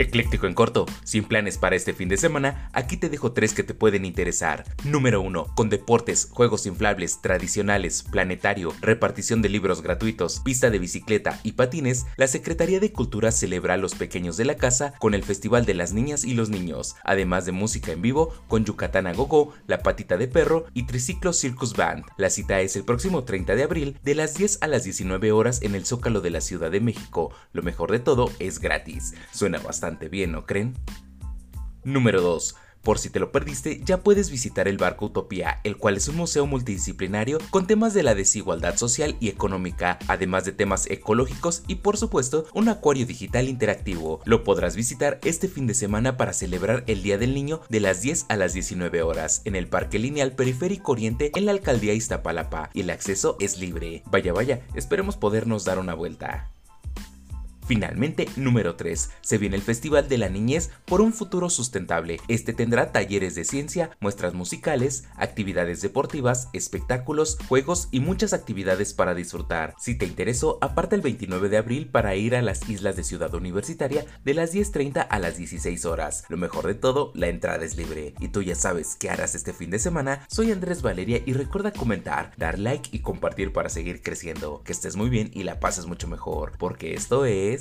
Ecléctico en corto, sin planes para este fin de semana, aquí te dejo tres que te pueden interesar. Número 1. Con deportes, juegos inflables, tradicionales, planetario, repartición de libros gratuitos, pista de bicicleta y patines, la Secretaría de Cultura celebra a los pequeños de la casa con el Festival de las Niñas y los Niños, además de música en vivo con Yucatán a Gogo, La Patita de Perro y Triciclo Circus Band. La cita es el próximo 30 de abril de las 10 a las 19 horas en el Zócalo de la Ciudad de México. Lo mejor de todo es gratis. Suena bastante bien, ¿no creen? Número 2. Por si te lo perdiste, ya puedes visitar el Barco Utopía, el cual es un museo multidisciplinario con temas de la desigualdad social y económica, además de temas ecológicos y por supuesto un acuario digital interactivo. Lo podrás visitar este fin de semana para celebrar el Día del Niño de las 10 a las 19 horas en el Parque Lineal Periférico Oriente en la Alcaldía Iztapalapa y el acceso es libre. Vaya vaya, esperemos podernos dar una vuelta. Finalmente, número 3. Se viene el Festival de la Niñez por un futuro sustentable. Este tendrá talleres de ciencia, muestras musicales, actividades deportivas, espectáculos, juegos y muchas actividades para disfrutar. Si te interesó, aparta el 29 de abril para ir a las islas de Ciudad Universitaria de las 10.30 a las 16 horas. Lo mejor de todo, la entrada es libre. Y tú ya sabes qué harás este fin de semana. Soy Andrés Valeria y recuerda comentar, dar like y compartir para seguir creciendo. Que estés muy bien y la pases mucho mejor, porque esto es